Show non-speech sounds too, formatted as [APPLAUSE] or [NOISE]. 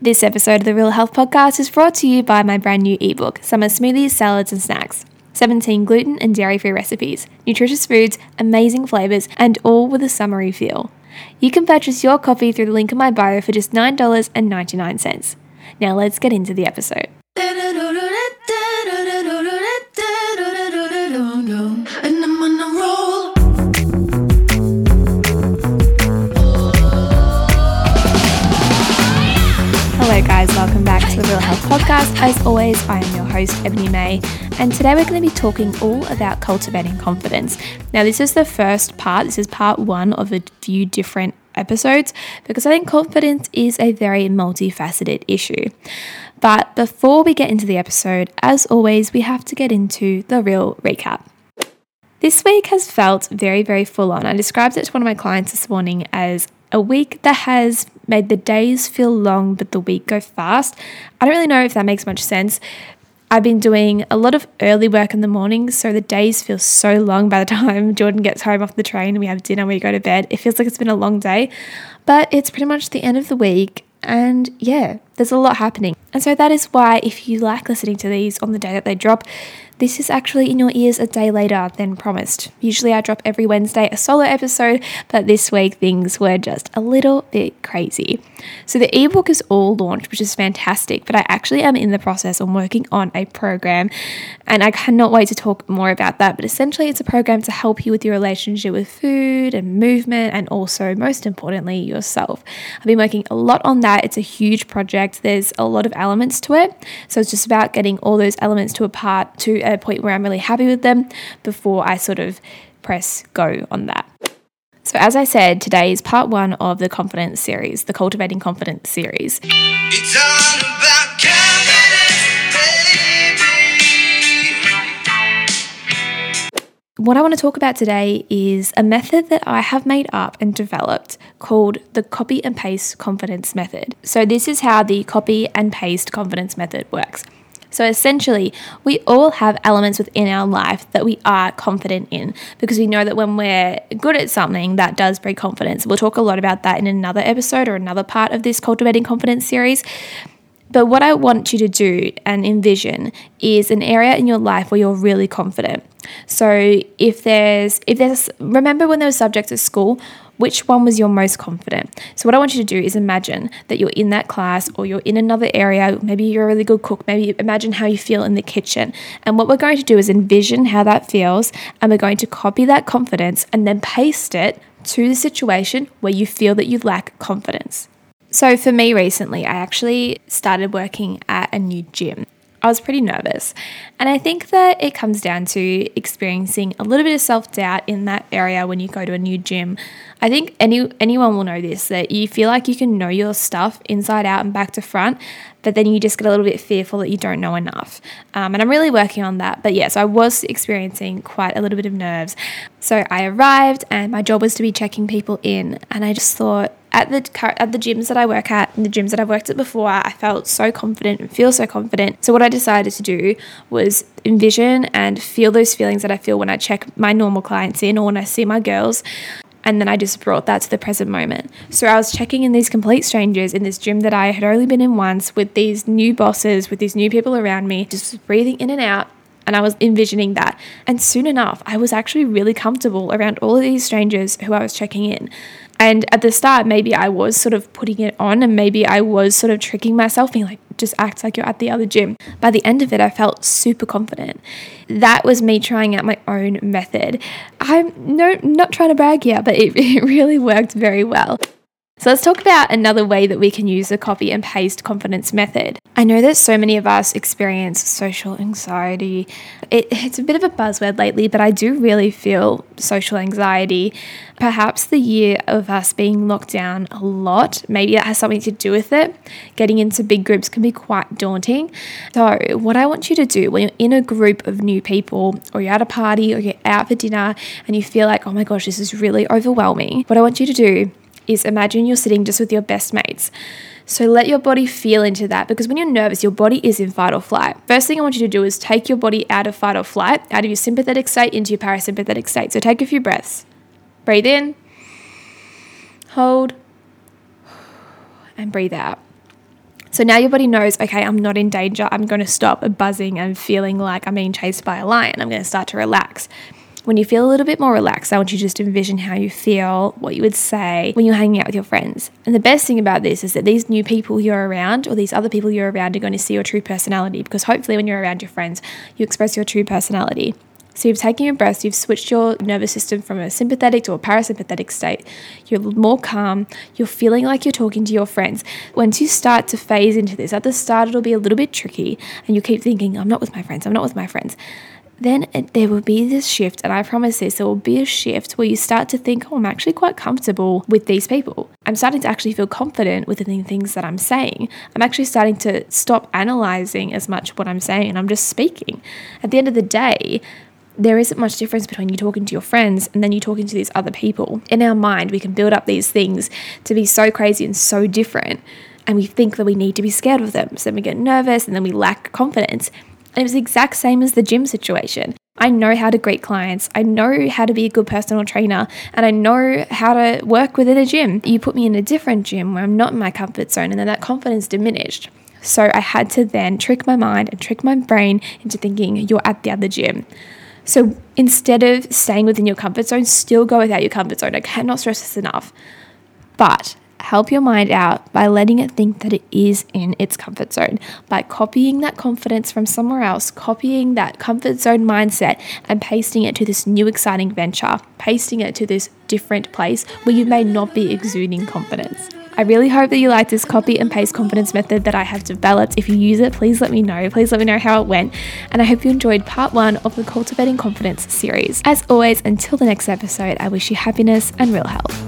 This episode of the Real Health Podcast is brought to you by my brand new ebook, Summer Smoothies, Salads, and Snacks. 17 gluten and dairy free recipes, nutritious foods, amazing flavours, and all with a summery feel. You can purchase your copy through the link in my bio for just $9.99. Now let's get into the episode. Health Podcast. As always, I am your host, Ebony May, and today we're going to be talking all about cultivating confidence. Now, this is the first part, this is part one of a few different episodes because I think confidence is a very multifaceted issue. But before we get into the episode, as always, we have to get into the real recap. This week has felt very, very full on. I described it to one of my clients this morning as a week that has made the days feel long but the week go fast. I don't really know if that makes much sense. I've been doing a lot of early work in the morning, so the days feel so long by the time [LAUGHS] Jordan gets home off the train and we have dinner, we go to bed. It feels like it's been a long day, but it's pretty much the end of the week. And yeah, there's a lot happening. And so that is why, if you like listening to these on the day that they drop, this is actually in your ears a day later than promised. Usually I drop every Wednesday a solo episode, but this week things were just a little bit crazy. So the ebook is all launched, which is fantastic, but I actually am in the process of working on a program and I cannot wait to talk more about that. But essentially, it's a program to help you with your relationship with food and movement, and also, most importantly, yourself. I've been working a lot on that. It's a huge project, there's a lot of elements to it. So it's just about getting all those elements to a part to a point where I'm really happy with them before I sort of press go on that. So, as I said, today is part one of the confidence series, the Cultivating Confidence series. What I want to talk about today is a method that I have made up and developed called the copy and paste confidence method. So, this is how the copy and paste confidence method works. So, essentially, we all have elements within our life that we are confident in because we know that when we're good at something, that does bring confidence. We'll talk a lot about that in another episode or another part of this Cultivating Confidence series. But what I want you to do and envision is an area in your life where you're really confident. So if there's if there's remember when there were subjects at school, which one was your most confident? So what I want you to do is imagine that you're in that class or you're in another area, maybe you're a really good cook, maybe imagine how you feel in the kitchen. And what we're going to do is envision how that feels and we're going to copy that confidence and then paste it to the situation where you feel that you lack confidence. So, for me recently, I actually started working at a new gym. I was pretty nervous. And I think that it comes down to experiencing a little bit of self doubt in that area when you go to a new gym. I think any anyone will know this that you feel like you can know your stuff inside out and back to front, but then you just get a little bit fearful that you don't know enough. Um, and I'm really working on that. But yes, I was experiencing quite a little bit of nerves. So I arrived, and my job was to be checking people in, and I just thought at the at the gyms that I work at and the gyms that I've worked at before, I felt so confident and feel so confident. So what I decided to do was envision and feel those feelings that I feel when I check my normal clients in or when I see my girls. And then I just brought that to the present moment. So I was checking in these complete strangers in this gym that I had only been in once with these new bosses, with these new people around me, just breathing in and out. And I was envisioning that. And soon enough, I was actually really comfortable around all of these strangers who I was checking in. And at the start, maybe I was sort of putting it on and maybe I was sort of tricking myself, being like, just act like you're at the other gym. By the end of it, I felt super confident. That was me trying out my own method. I'm no, not trying to brag here, but it, [LAUGHS] it really worked very well. Let's talk about another way that we can use the copy and paste confidence method. I know that so many of us experience social anxiety. It, it's a bit of a buzzword lately, but I do really feel social anxiety. Perhaps the year of us being locked down a lot, maybe that has something to do with it. Getting into big groups can be quite daunting. So, what I want you to do when you're in a group of new people, or you're at a party, or you're out for dinner, and you feel like, oh my gosh, this is really overwhelming, what I want you to do is imagine you're sitting just with your best mates. So let your body feel into that because when you're nervous, your body is in fight or flight. First thing I want you to do is take your body out of fight or flight, out of your sympathetic state into your parasympathetic state. So take a few breaths. Breathe in, hold, and breathe out. So now your body knows, okay, I'm not in danger. I'm going to stop buzzing and feeling like I'm being chased by a lion. I'm going to start to relax. When you feel a little bit more relaxed, I want you to just envision how you feel, what you would say when you're hanging out with your friends. And the best thing about this is that these new people you're around, or these other people you're around, are going to see your true personality because hopefully, when you're around your friends, you express your true personality. So you've taken your breath, you've switched your nervous system from a sympathetic to a parasympathetic state. You're more calm, you're feeling like you're talking to your friends. Once you start to phase into this, at the start it'll be a little bit tricky and you keep thinking, I'm not with my friends, I'm not with my friends then there will be this shift, and I promise this, there will be a shift where you start to think, oh, I'm actually quite comfortable with these people. I'm starting to actually feel confident with the things that I'm saying. I'm actually starting to stop analyzing as much what I'm saying, and I'm just speaking. At the end of the day, there isn't much difference between you talking to your friends and then you talking to these other people. In our mind, we can build up these things to be so crazy and so different. And we think that we need to be scared of them. So then we get nervous and then we lack confidence. It was the exact same as the gym situation. I know how to greet clients. I know how to be a good personal trainer and I know how to work within a gym. You put me in a different gym where I'm not in my comfort zone and then that confidence diminished. So I had to then trick my mind and trick my brain into thinking you're at the other gym. So instead of staying within your comfort zone, still go without your comfort zone. I cannot stress this enough. But help your mind out by letting it think that it is in its comfort zone, by copying that confidence from somewhere else, copying that comfort zone mindset, and pasting it to this new exciting venture, pasting it to this different place where you may not be exuding confidence. I really hope that you like this copy and paste confidence method that I have developed. If you use it, please let me know. Please let me know how it went. And I hope you enjoyed part one of the Cultivating Confidence series. As always, until the next episode, I wish you happiness and real health.